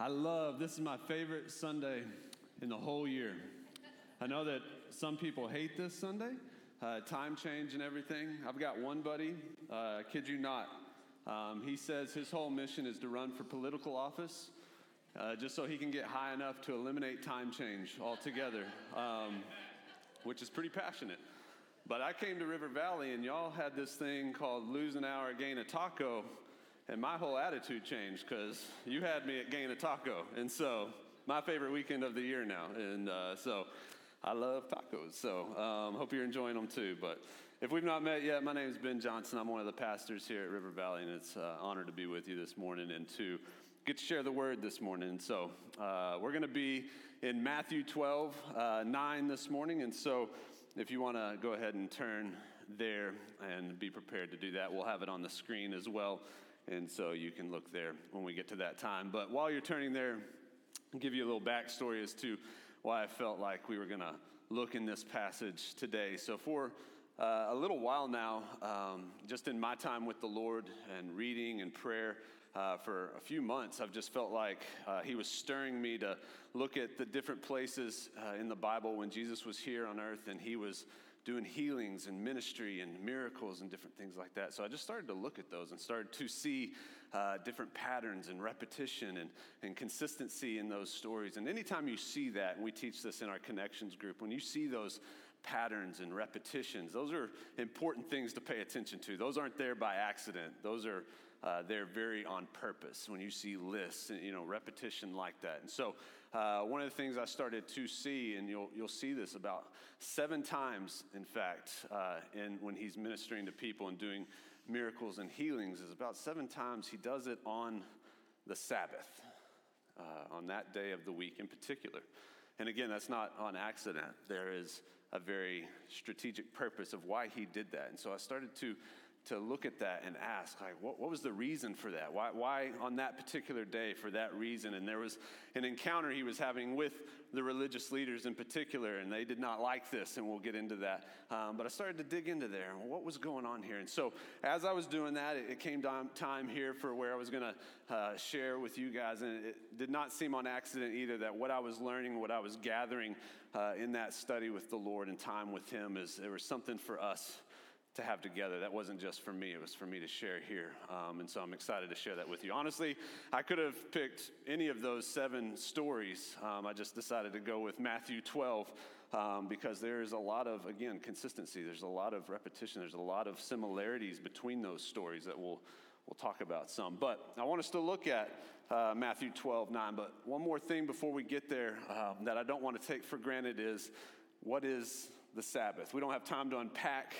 I love this is my favorite Sunday in the whole year. I know that some people hate this Sunday, uh, time change and everything. I've got one buddy, uh, kid you not. Um, he says his whole mission is to run for political office, uh, just so he can get high enough to eliminate time change altogether, um, which is pretty passionate. But I came to River Valley and y'all had this thing called lose an hour, gain a taco. And my whole attitude changed because you had me at Gain a Taco. And so, my favorite weekend of the year now. And uh, so, I love tacos. So, um, hope you're enjoying them too. But if we've not met yet, my name is Ben Johnson. I'm one of the pastors here at River Valley, and it's an uh, honor to be with you this morning and to get to share the word this morning. So, uh, we're going to be in Matthew 12, uh, 9 this morning. And so, if you want to go ahead and turn there and be prepared to do that, we'll have it on the screen as well. And so you can look there when we get to that time. But while you're turning there, I'll give you a little backstory as to why I felt like we were going to look in this passage today. So, for uh, a little while now, um, just in my time with the Lord and reading and prayer, uh, for a few months, I've just felt like uh, He was stirring me to look at the different places uh, in the Bible when Jesus was here on earth and He was doing healings and ministry and miracles and different things like that. So I just started to look at those and started to see uh, different patterns and repetition and, and consistency in those stories. And anytime you see that, and we teach this in our connections group, when you see those patterns and repetitions, those are important things to pay attention to. Those aren't there by accident. Those are uh, they're very on purpose when you see lists and you know repetition like that and so uh, one of the things i started to see and you'll, you'll see this about seven times in fact uh, in, when he's ministering to people and doing miracles and healings is about seven times he does it on the sabbath uh, on that day of the week in particular. And again that's not on accident. There is a very strategic purpose of why he did that. And so i started to to look at that and ask, like, what, what was the reason for that? Why, why on that particular day for that reason? And there was an encounter he was having with the religious leaders in particular, and they did not like this, and we'll get into that. Um, but I started to dig into there, what was going on here? And so as I was doing that, it, it came time here for where I was going to uh, share with you guys, and it did not seem on accident either that what I was learning, what I was gathering uh, in that study with the Lord and time with Him is there was something for us to have together. That wasn't just for me, it was for me to share here. Um, and so I'm excited to share that with you. Honestly, I could have picked any of those seven stories. Um, I just decided to go with Matthew 12 um, because there's a lot of, again, consistency. There's a lot of repetition. There's a lot of similarities between those stories that we'll, we'll talk about some. But I want us to look at uh, Matthew 12, 9. But one more thing before we get there um, that I don't want to take for granted is what is the Sabbath? We don't have time to unpack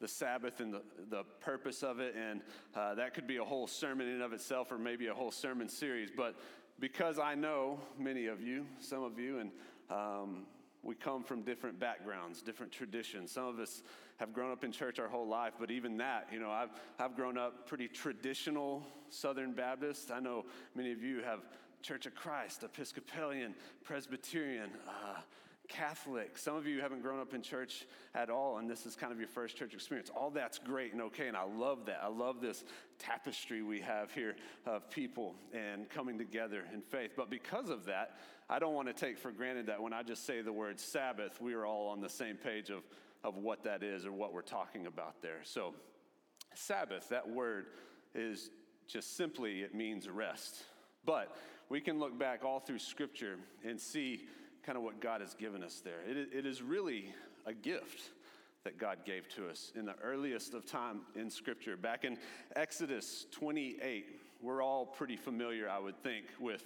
the Sabbath and the, the purpose of it. And uh, that could be a whole sermon in of itself or maybe a whole sermon series. But because I know many of you, some of you, and um, we come from different backgrounds, different traditions. Some of us have grown up in church our whole life, but even that, you know, I've, I've grown up pretty traditional Southern Baptist. I know many of you have Church of Christ, Episcopalian, Presbyterian. Uh, Catholic. Some of you haven't grown up in church at all, and this is kind of your first church experience. All that's great and okay, and I love that. I love this tapestry we have here of people and coming together in faith. But because of that, I don't want to take for granted that when I just say the word Sabbath, we are all on the same page of, of what that is or what we're talking about there. So, Sabbath, that word is just simply, it means rest. But we can look back all through Scripture and see kind of what God has given us there. It, is really a gift that God gave to us in the earliest of time in Scripture. Back in Exodus 28, we're all pretty familiar, I would think, with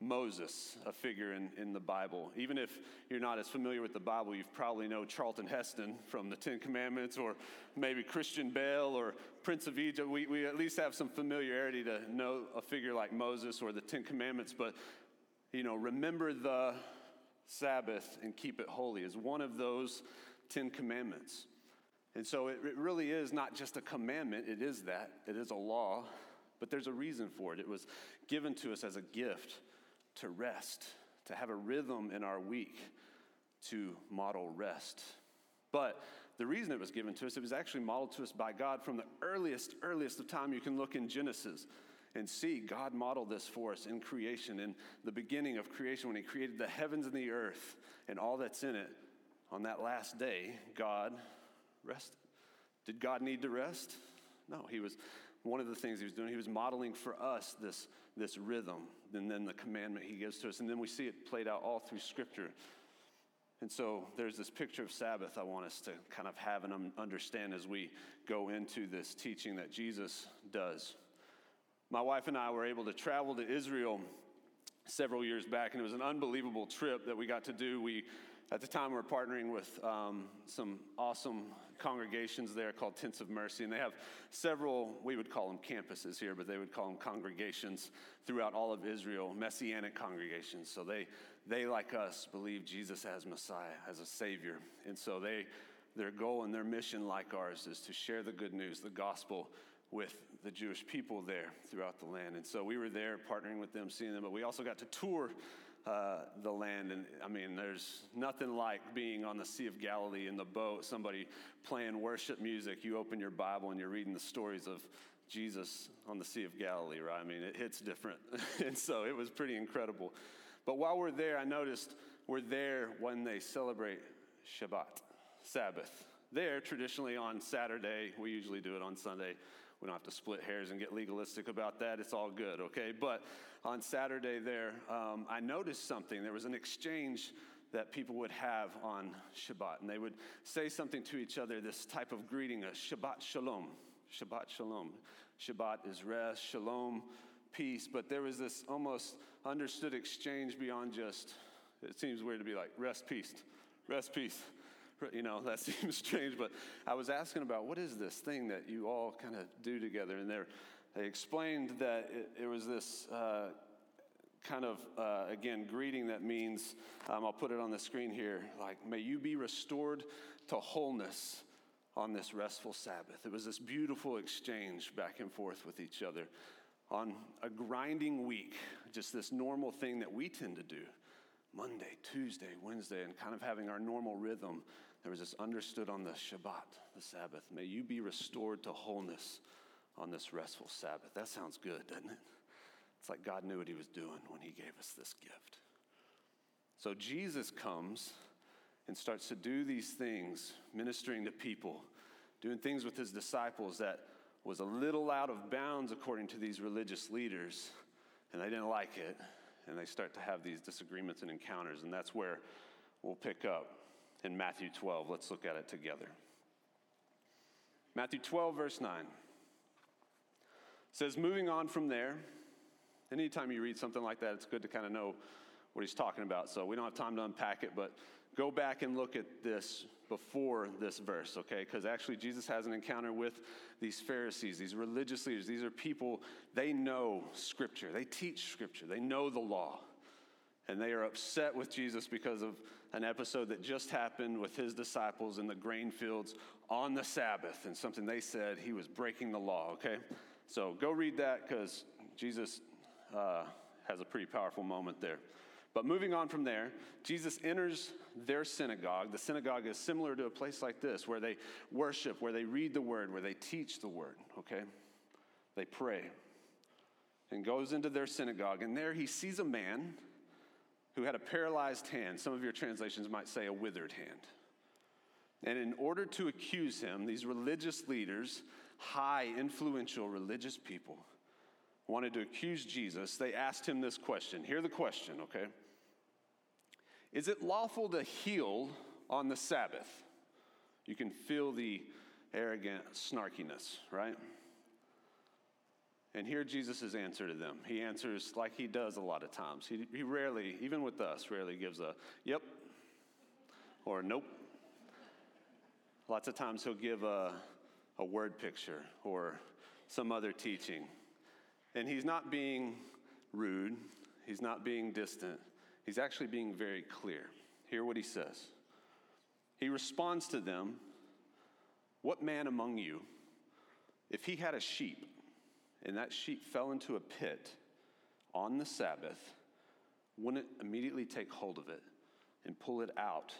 Moses, a figure in, in the Bible. Even if you're not as familiar with the Bible, you probably know Charlton Heston from the Ten Commandments, or maybe Christian Bale or Prince of Egypt. We, we at least have some familiarity to know a figure like Moses or the Ten Commandments, but you know, remember the Sabbath and keep it holy is one of those Ten Commandments. And so it, it really is not just a commandment, it is that, it is a law, but there's a reason for it. It was given to us as a gift to rest, to have a rhythm in our week to model rest. But the reason it was given to us, it was actually modeled to us by God from the earliest, earliest of time. You can look in Genesis and see God modeled this for us in creation, in the beginning of creation, when He created the heavens and the earth and all that's in it. On that last day, God rested. Did God need to rest? No, He was one of the things He was doing, He was modeling for us this, this rhythm, and then the commandment He gives to us. And then we see it played out all through Scripture. And so there's this picture of Sabbath I want us to kind of have and understand as we go into this teaching that Jesus does. My wife and I were able to travel to Israel several years back, and it was an unbelievable trip that we got to do. We, at the time, we were partnering with um, some awesome congregations there called Tents of Mercy, and they have several, we would call them campuses here, but they would call them congregations throughout all of Israel, messianic congregations. So they, they like us, believe Jesus as Messiah, as a Savior. And so they, their goal and their mission, like ours, is to share the good news, the gospel with the Jewish people there throughout the land. And so we were there partnering with them, seeing them, but we also got to tour uh, the land. And I mean, there's nothing like being on the Sea of Galilee in the boat, somebody playing worship music. You open your Bible and you're reading the stories of Jesus on the Sea of Galilee, right? I mean, it hits different. and so it was pretty incredible. But while we're there, I noticed we're there when they celebrate Shabbat, Sabbath. There, traditionally on Saturday, we usually do it on Sunday we don't have to split hairs and get legalistic about that. It's all good, okay? But on Saturday there, um, I noticed something. There was an exchange that people would have on Shabbat, and they would say something to each other, this type of greeting, a Shabbat Shalom. Shabbat Shalom. Shabbat is rest, Shalom, peace. But there was this almost understood exchange beyond just, it seems weird to be like, rest, peace, rest, peace you know, that seems strange, but I was asking about what is this thing that you all kind of do together? And they explained that it, it was this uh, kind of, uh, again, greeting that means, um, I'll put it on the screen here, like, may you be restored to wholeness on this restful Sabbath. It was this beautiful exchange back and forth with each other on a grinding week, just this normal thing that we tend to do. Monday, Tuesday, Wednesday, and kind of having our normal rhythm there was this understood on the Shabbat, the Sabbath. May you be restored to wholeness on this restful Sabbath. That sounds good, doesn't it? It's like God knew what he was doing when he gave us this gift. So Jesus comes and starts to do these things, ministering to people, doing things with his disciples that was a little out of bounds according to these religious leaders, and they didn't like it, and they start to have these disagreements and encounters, and that's where we'll pick up in Matthew 12. Let's look at it together. Matthew 12, verse 9 says, Moving on from there, anytime you read something like that, it's good to kind of know what he's talking about. So we don't have time to unpack it, but go back and look at this before this verse, okay? Because actually, Jesus has an encounter with these Pharisees, these religious leaders. These are people, they know Scripture, they teach Scripture, they know the law. And they are upset with Jesus because of an episode that just happened with his disciples in the grain fields on the Sabbath and something they said he was breaking the law, okay? So go read that because Jesus uh, has a pretty powerful moment there. But moving on from there, Jesus enters their synagogue. The synagogue is similar to a place like this where they worship, where they read the word, where they teach the word, okay? They pray. And goes into their synagogue, and there he sees a man who had a paralyzed hand. Some of your translations might say a withered hand. And in order to accuse him, these religious leaders, high, influential religious people, wanted to accuse Jesus. They asked him this question. Hear the question, okay? Is it lawful to heal on the Sabbath? You can feel the arrogant snarkiness, right? And here Jesus' answer to them. He answers like he does a lot of times. He, he rarely, even with us, rarely gives a yep or a nope. Lots of times he'll give a, a word picture or some other teaching. And he's not being rude, he's not being distant, he's actually being very clear. Hear what he says. He responds to them What man among you, if he had a sheep, and that sheep fell into a pit on the Sabbath, wouldn't immediately take hold of it and pull it out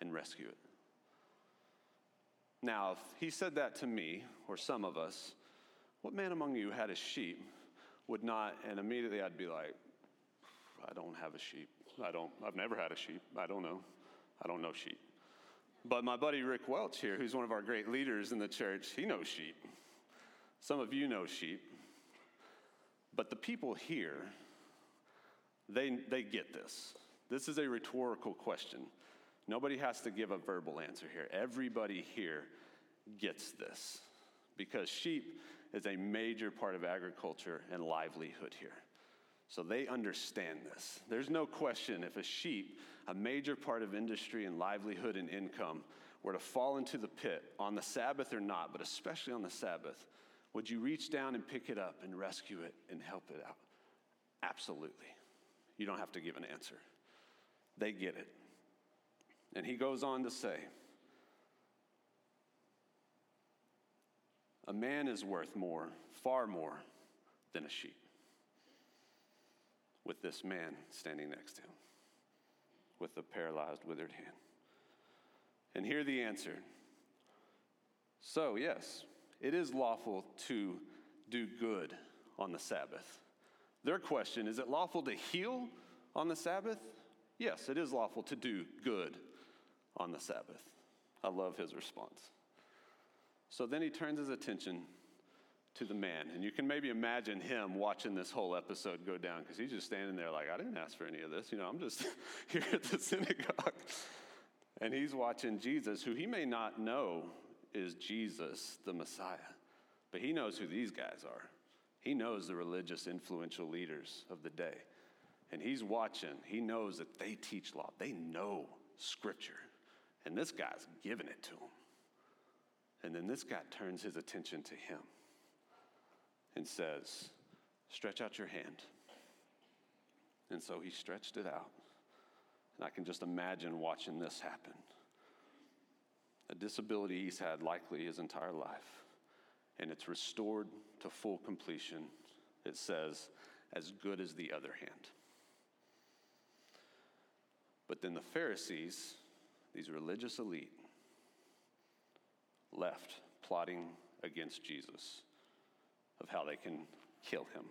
and rescue it? Now, if he said that to me, or some of us, what man among you had a sheep would not, and immediately I'd be like, I don't have a sheep. I don't, I've never had a sheep. I don't know. I don't know sheep. But my buddy Rick Welch here, who's one of our great leaders in the church, he knows sheep. Some of you know sheep. But the people here, they, they get this. This is a rhetorical question. Nobody has to give a verbal answer here. Everybody here gets this because sheep is a major part of agriculture and livelihood here. So they understand this. There's no question if a sheep, a major part of industry and livelihood and income, were to fall into the pit on the Sabbath or not, but especially on the Sabbath, would you reach down and pick it up and rescue it and help it out? Absolutely. You don't have to give an answer. They get it. And he goes on to say, A man is worth more, far more, than a sheep with this man standing next to him with the paralyzed, withered hand. And hear the answer. So, yes, it is lawful to do good on the Sabbath. Their question is it lawful to heal on the Sabbath? Yes, it is lawful to do good on the Sabbath. I love his response. So then he turns his attention to the man. And you can maybe imagine him watching this whole episode go down because he's just standing there like, I didn't ask for any of this. You know, I'm just here at the synagogue. And he's watching Jesus, who he may not know is Jesus, the Messiah, but he knows who these guys are. He knows the religious, influential leaders of the day. And he's watching. He knows that they teach law, they know scripture. And this guy's giving it to him. And then this guy turns his attention to him and says, Stretch out your hand. And so he stretched it out. And I can just imagine watching this happen. A disability he's had likely his entire life, and it's restored to full completion. It says, as good as the other hand. But then the Pharisees, these religious elite, left plotting against Jesus of how they can kill him.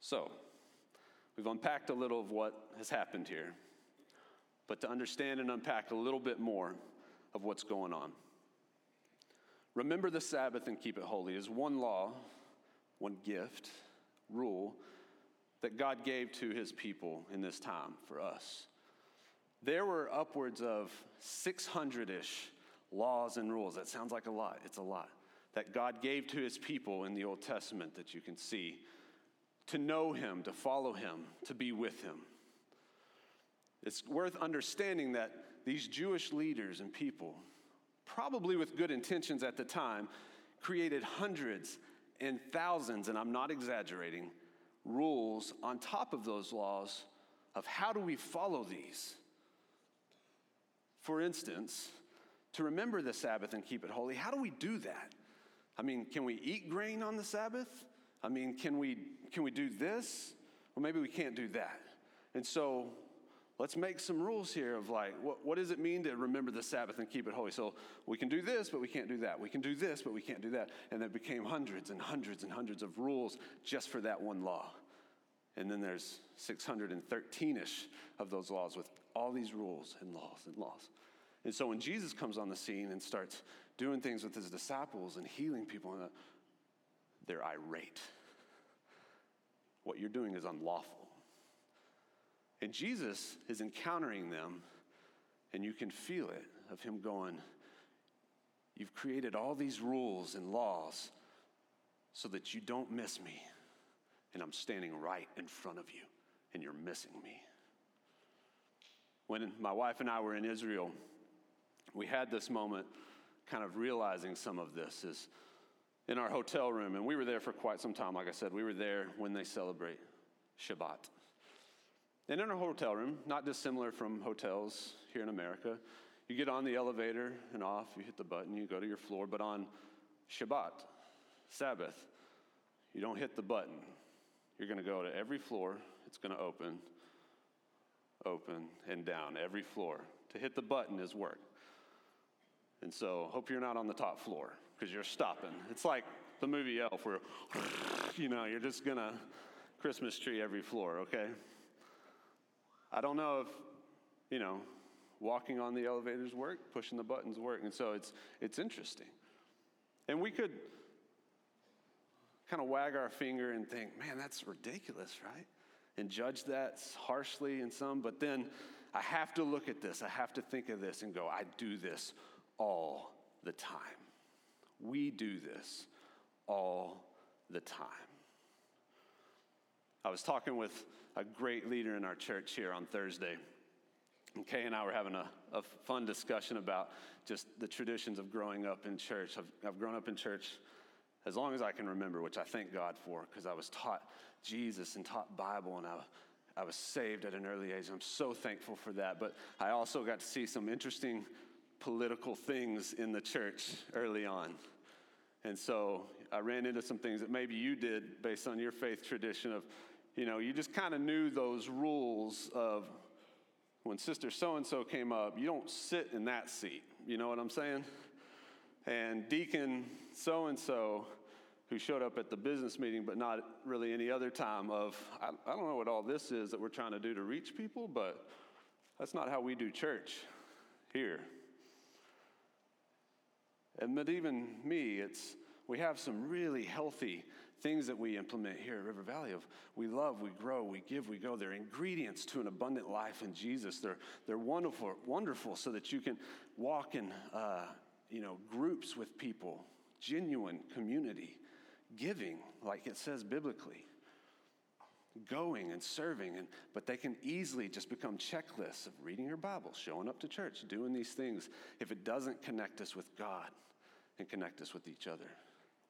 So, we've unpacked a little of what has happened here, but to understand and unpack a little bit more of what's going on. Remember the Sabbath and keep it holy is one law, one gift, rule that God gave to his people in this time for us. There were upwards of 600 ish laws and rules. That sounds like a lot. It's a lot. That God gave to his people in the Old Testament that you can see to know him, to follow him, to be with him. It's worth understanding that these Jewish leaders and people, probably with good intentions at the time, created hundreds and thousands, and I'm not exaggerating, rules on top of those laws of how do we follow these. For instance, to remember the Sabbath and keep it holy, how do we do that? I mean, can we eat grain on the Sabbath? I mean, can we, can we do this? Well, maybe we can't do that. And so let's make some rules here of like, what, what does it mean to remember the Sabbath and keep it holy? So we can do this, but we can't do that. We can do this, but we can't do that. And there became hundreds and hundreds and hundreds of rules just for that one law. And then there's 613 ish of those laws with all these rules and laws and laws. And so when Jesus comes on the scene and starts doing things with his disciples and healing people, uh, they're irate. What you're doing is unlawful. And Jesus is encountering them, and you can feel it of him going, You've created all these rules and laws so that you don't miss me. And I'm standing right in front of you, and you're missing me. When my wife and I were in Israel, we had this moment kind of realizing some of this is in our hotel room, and we were there for quite some time. Like I said, we were there when they celebrate Shabbat. And in our hotel room, not dissimilar from hotels here in America, you get on the elevator and off, you hit the button, you go to your floor, but on Shabbat, Sabbath, you don't hit the button. You're going to go to every floor, it's going to open, open, and down, every floor. To hit the button is work. And so, hope you're not on the top floor because you're stopping. It's like the movie Elf, where, you know, you're just going to Christmas tree every floor, okay? I don't know if, you know, walking on the elevators work, pushing the buttons work. And so it's, it's interesting. And we could kind of wag our finger and think, man, that's ridiculous, right? And judge that harshly in some, but then I have to look at this, I have to think of this and go, I do this all the time. We do this all the time. I was talking with a great leader in our church here on Thursday. And Kay and I were having a, a fun discussion about just the traditions of growing up in church. I've, I've grown up in church as long as I can remember, which I thank God for, because I was taught Jesus and taught Bible, and I, I was saved at an early age. I'm so thankful for that. But I also got to see some interesting political things in the church early on. And so I ran into some things that maybe you did based on your faith tradition of, you know, you just kind of knew those rules of when Sister so and so came up, you don't sit in that seat. You know what I'm saying? And Deacon so and so, who showed up at the business meeting, but not really any other time, of, I, I don't know what all this is that we're trying to do to reach people, but that's not how we do church here. And but even me, it's we have some really healthy things that we implement here at River Valley of we love, we grow, we give, we go. They're ingredients to an abundant life in Jesus. They're, they're wonderful, wonderful so that you can walk in uh, you know, groups with people, genuine community, giving, like it says biblically, going and serving, and, but they can easily just become checklists of reading your Bible, showing up to church, doing these things if it doesn't connect us with God and connect us with each other.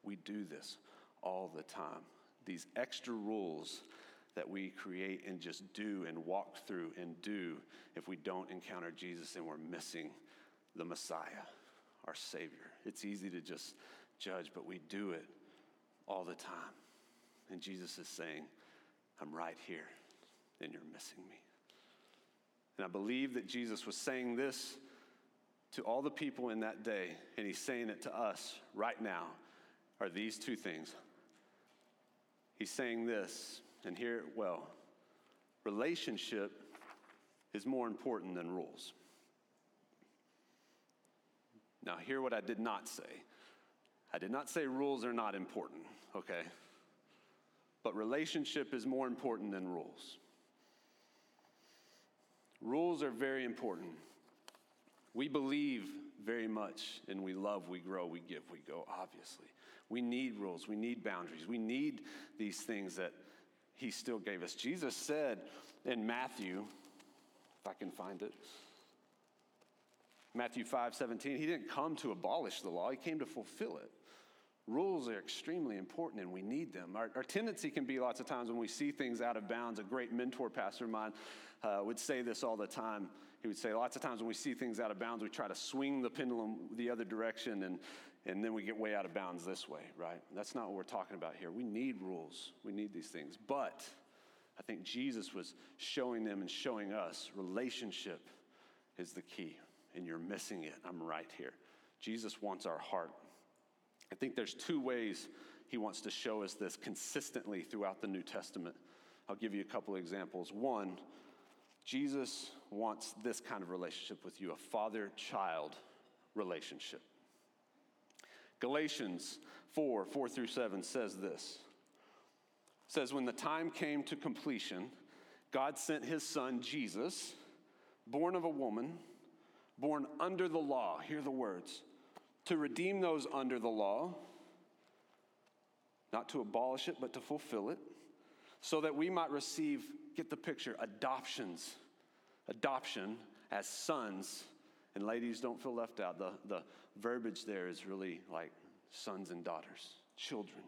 We do this all the time. These extra rules that we create and just do and walk through and do if we don't encounter Jesus and we're missing the Messiah, our Savior. It's easy to just judge, but we do it all the time. And Jesus is saying, I'm right here, and you're missing me. And I believe that Jesus was saying this to all the people in that day, and he's saying it to us right now, are these two things He's saying this, and hear it well relationship is more important than rules. Now, hear what I did not say. I did not say rules are not important, okay? But relationship is more important than rules. Rules are very important. We believe very much and we love, we grow, we give, we go, obviously. We need rules, we need boundaries, we need these things that He still gave us. Jesus said in Matthew, if I can find it, Matthew 5 17, He didn't come to abolish the law, He came to fulfill it. Rules are extremely important and we need them. Our, our, tendency can be lots of times when we see things out of bounds. A great mentor pastor of mine uh, would say this all the time. He would say, lots of times when we see things out of bounds, we try to swing the pendulum the other direction and, and then we get way out of bounds this way, right? That's not what we're talking about here. We need rules, we need these things. But I think Jesus was showing them and showing us relationship is the key, and you're missing it. I'm right here. Jesus wants our heart. I think there's two ways he wants to show us this consistently throughout the New Testament. I'll give you a couple of examples. One, Jesus wants this kind of relationship with you a father child relationship. Galatians 4 4 through 7 says this says, When the time came to completion, God sent his son Jesus, born of a woman, born under the law. Hear the words to redeem those under the law, not to abolish it, but to fulfill it, so that we might receive, get the picture, adoptions, adoption as sons. And ladies, don't feel left out. The, the verbiage there is really like sons and daughters, children.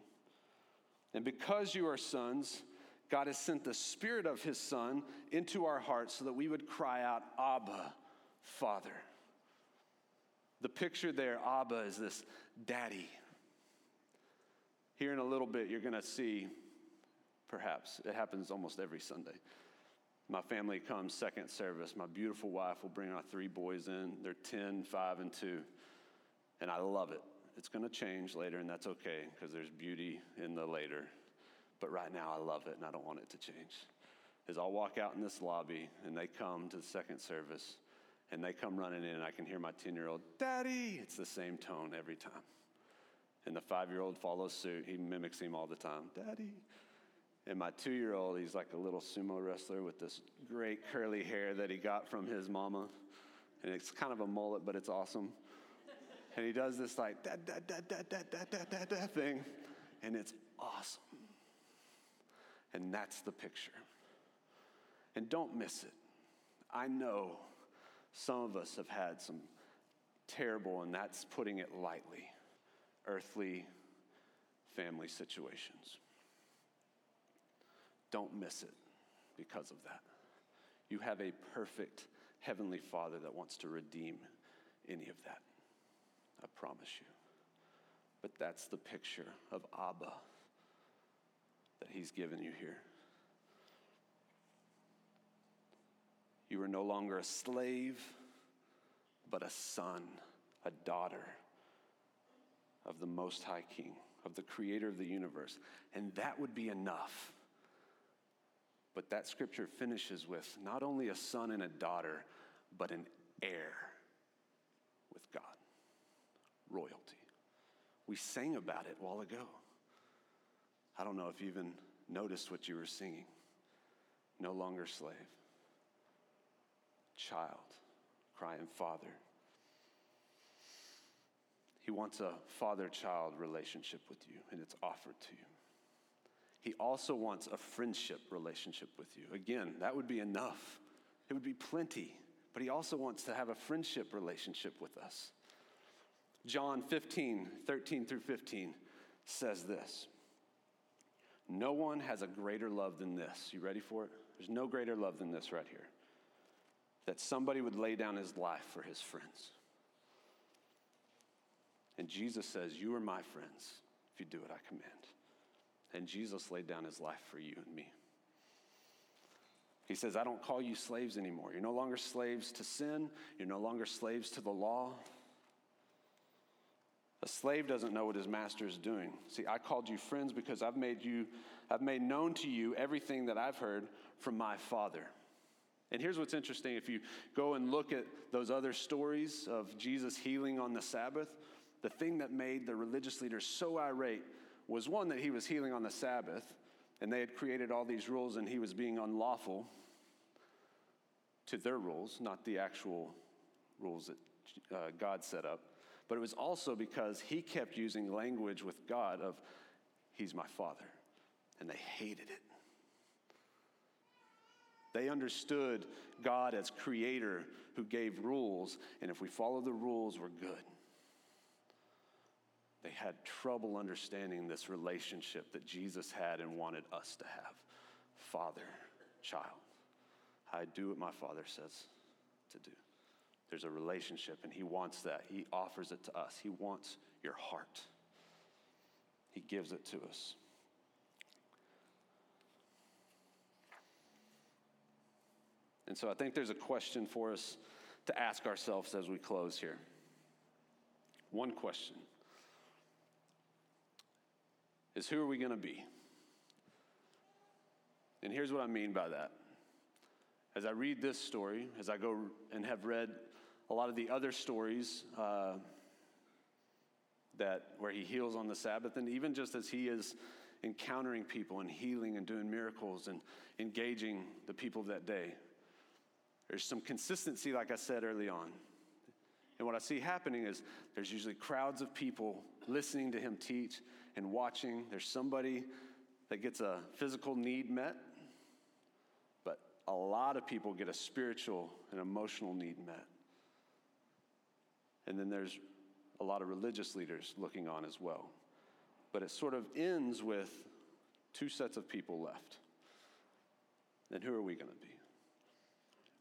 And because you are sons, God has sent the Spirit of His Son into our hearts so that we would cry out, Abba, Father. The picture there, Abba, is this daddy. Here in a little bit, you're going to see, perhaps, it happens almost every Sunday. My family comes second service. My beautiful wife will bring our three boys in. They're 10, 5, and 2. And I love it. It's going to change later, and that's okay because there's beauty in the later. But right now, I love it, and I don't want it to change. As I'll walk out in this lobby, and they come to the second service, and they come running in, and I can hear my 10 year old, Daddy! It's the same tone every time. And the five year old follows suit. He mimics him all the time, Daddy. And my two year old, he's like a little sumo wrestler with this great curly hair that he got from his mama. And it's kind of a mullet, but it's awesome. And he does this like da da da da da da da da da thing. And it's awesome. And that's the picture. And don't miss it. I know some of us have had some terrible, and that's putting it lightly, earthly family situations. Don't miss it because of that. You have a perfect Heavenly Father that wants to redeem any of that. I promise you. But that's the picture of Abba that He's given you here. You are no longer a slave, but a son, a daughter of the Most High King, of the Creator of the universe. And that would be enough. But that scripture finishes with not only a son and a daughter, but an heir with God, royalty. We sang about it a while ago. I don't know if you even noticed what you were singing. No longer slave child, crying, Father. He wants a father child relationship with you, and it's offered to you. He also wants a friendship relationship with you. Again, that would be enough, it would be plenty, but he also wants to have a friendship relationship with us. John 15, 13 through 15 says this No one has a greater love than this. You ready for it? There's no greater love than this right here that somebody would lay down his life for his friends. And Jesus says, You are my friends if you do what I command. And Jesus laid down his life for you and me. He says, I don't call you slaves anymore. You're no longer slaves to sin, you're no longer slaves to the law. A slave doesn't know what his master is doing. See, I called you friends because I've made you, I've made known to you everything that I've heard from my Father. And here's what's interesting if you go and look at those other stories of Jesus healing on the Sabbath, the thing that made the religious leaders so irate was one that he was healing on the Sabbath, and they had created all these rules, and he was being unlawful to their rules, not the actual rules that uh, God set up. But it was also because he kept using language with God of, He's my Father. And they hated it. They understood God as creator who gave rules, and if we follow the rules, we're good. They had trouble understanding this relationship that Jesus had and wanted us to have father, child. I do what my father says to do. There's a relationship, and he wants that. He offers it to us. He wants your heart, he gives it to us. And so I think there's a question for us to ask ourselves as we close here. One question is who are we going to be? And here's what I mean by that. As I read this story, as I go and have read a lot of the other stories uh, that where he heals on the Sabbath, and even just as he is encountering people and healing and doing miracles and engaging the people of that day, there's some consistency, like I said early on. And what I see happening is there's usually crowds of people listening to him teach and watching. There's somebody that gets a physical need met, but a lot of people get a spiritual and emotional need met. And then there's a lot of religious leaders looking on as well. But it sort of ends with two sets of people left. Then who are we going to be?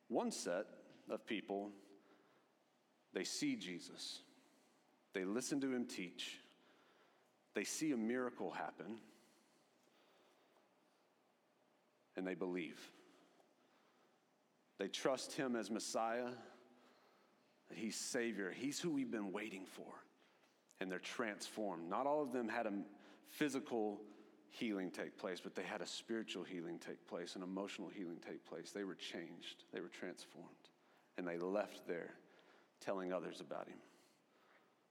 One set of people, they see Jesus, they listen to him teach, they see a miracle happen, and they believe. They trust him as Messiah, that he's Savior, he's who we've been waiting for, and they're transformed. Not all of them had a physical healing take place, but they had a spiritual healing take place, an emotional healing take place. They were changed, they were transformed, and they left there telling others about him.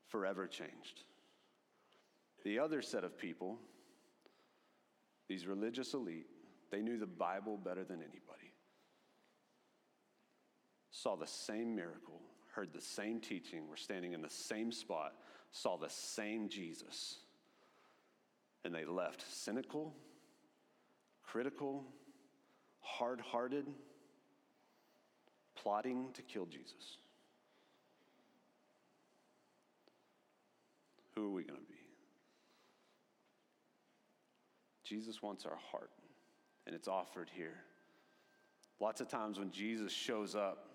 Forever changed. The other set of people, these religious elite, they knew the Bible better than anybody. Saw the same miracle, heard the same teaching, were standing in the same spot, saw the same Jesus and they left cynical, critical, hard hearted, plotting to kill Jesus. Who are we going to be? Jesus wants our heart, and it's offered here. Lots of times when Jesus shows up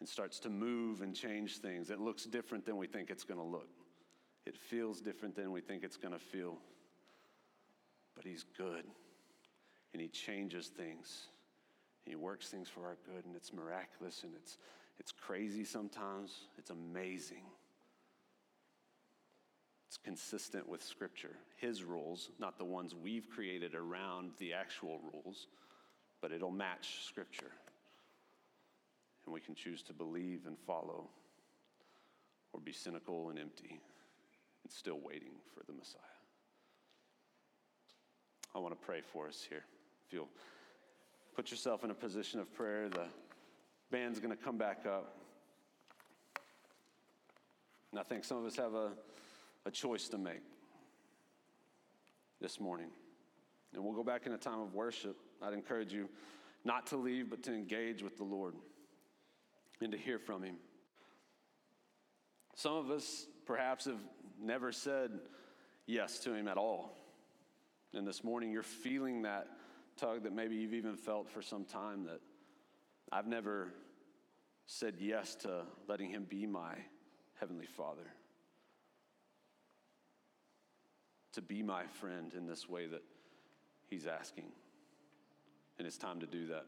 and starts to move and change things, it looks different than we think it's going to look. It feels different than we think it's going to feel but He's good and He changes things. He works things for our good, and it's miraculous and it's, it's crazy sometimes. It's amazing. It's consistent with Scripture, His rules, not the ones we've created around the actual rules, but it'll match Scripture. And we can choose to believe and follow or be cynical and empty and still waiting for the Messiah. I want to pray for us here. If you'll put yourself in a position of prayer, the band's going to come back up. And I think some of us have a, a choice to make this morning. And we'll go back in a time of worship. I'd encourage you not to leave, but to engage with the Lord and to hear from Him. Some of us perhaps have never said yes to Him at all. And this morning, you're feeling that tug that maybe you've even felt for some time that I've never said yes to letting Him be my Heavenly Father. To be my friend in this way that He's asking. And it's time to do that.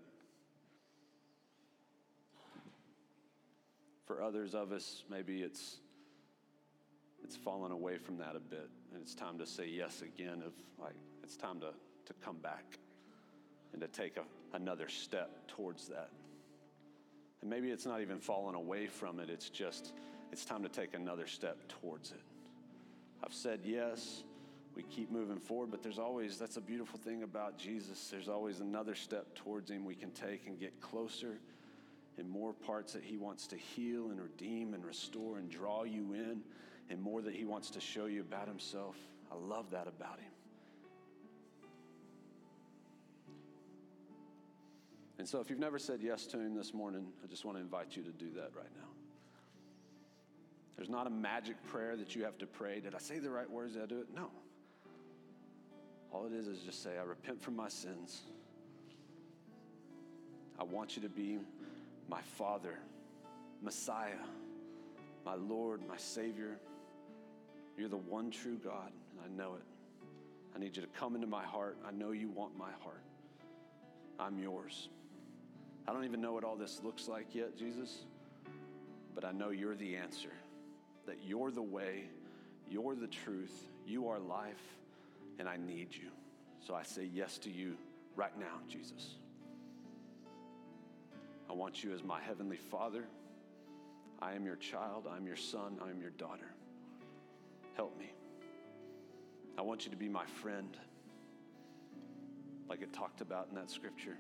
For others of us, maybe it's it's fallen away from that a bit. And it's time to say yes again of like it's time to, to come back and to take a, another step towards that. And maybe it's not even fallen away from it. It's just it's time to take another step towards it. I've said yes we keep moving forward but there's always that's a beautiful thing about jesus there's always another step towards him we can take and get closer and more parts that he wants to heal and redeem and restore and draw you in and more that He wants to show you about Himself. I love that about Him. And so, if you've never said yes to Him this morning, I just want to invite you to do that right now. There's not a magic prayer that you have to pray. Did I say the right words? Did I do it? No. All it is is just say, I repent from my sins. I want you to be my Father, Messiah, my Lord, my Savior. You're the one true God, and I know it. I need you to come into my heart. I know you want my heart. I'm yours. I don't even know what all this looks like yet, Jesus, but I know you're the answer, that you're the way, you're the truth, you are life, and I need you. So I say yes to you right now, Jesus. I want you as my heavenly Father. I am your child, I'm your son, I am your daughter. Help me. I want you to be my friend, like it talked about in that scripture.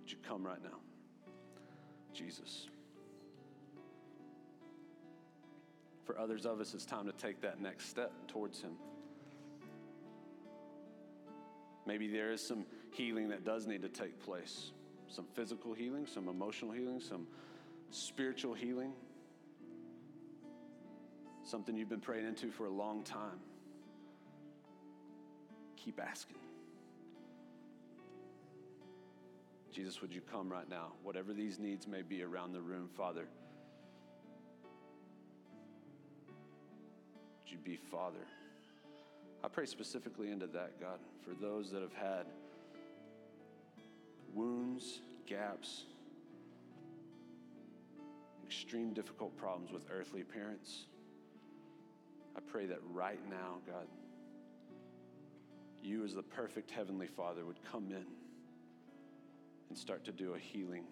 Would you come right now? Jesus. For others of us, it's time to take that next step towards Him. Maybe there is some healing that does need to take place some physical healing, some emotional healing, some spiritual healing, something you've been praying into for a long time. Keep asking. Jesus, would you come right now? Whatever these needs may be around the room, Father. Be Father? I pray specifically into that, God, for those that have had wounds, gaps, extreme difficult problems with earthly parents. I pray that right now, God, you as the perfect Heavenly Father would come in and start to do a healing.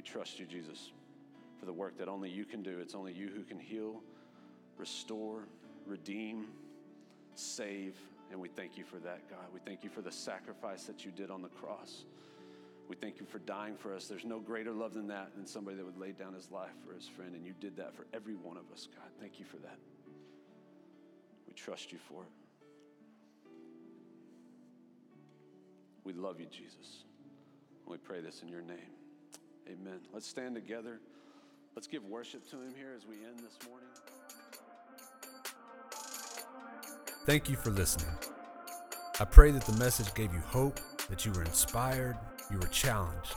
We trust you, Jesus, for the work that only you can do. It's only you who can heal, restore, redeem, save. And we thank you for that, God. We thank you for the sacrifice that you did on the cross. We thank you for dying for us. There's no greater love than that, than somebody that would lay down his life for his friend. And you did that for every one of us, God. Thank you for that. We trust you for it. We love you, Jesus. And we pray this in your name. Amen. Let's stand together. Let's give worship to him here as we end this morning. Thank you for listening. I pray that the message gave you hope, that you were inspired, you were challenged.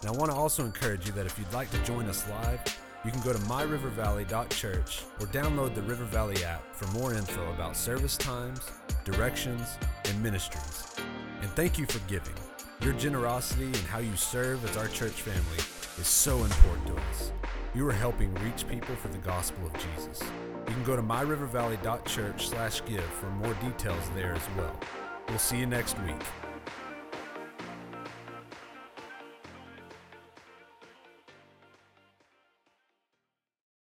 And I want to also encourage you that if you'd like to join us live, you can go to myrivervalley.church or download the River Valley app for more info about service times, directions, and ministries. And thank you for giving. Your generosity and how you serve as our church family is so important to us. You are helping reach people for the gospel of Jesus. You can go to myrivervalley.church slash give for more details there as well. We'll see you next week.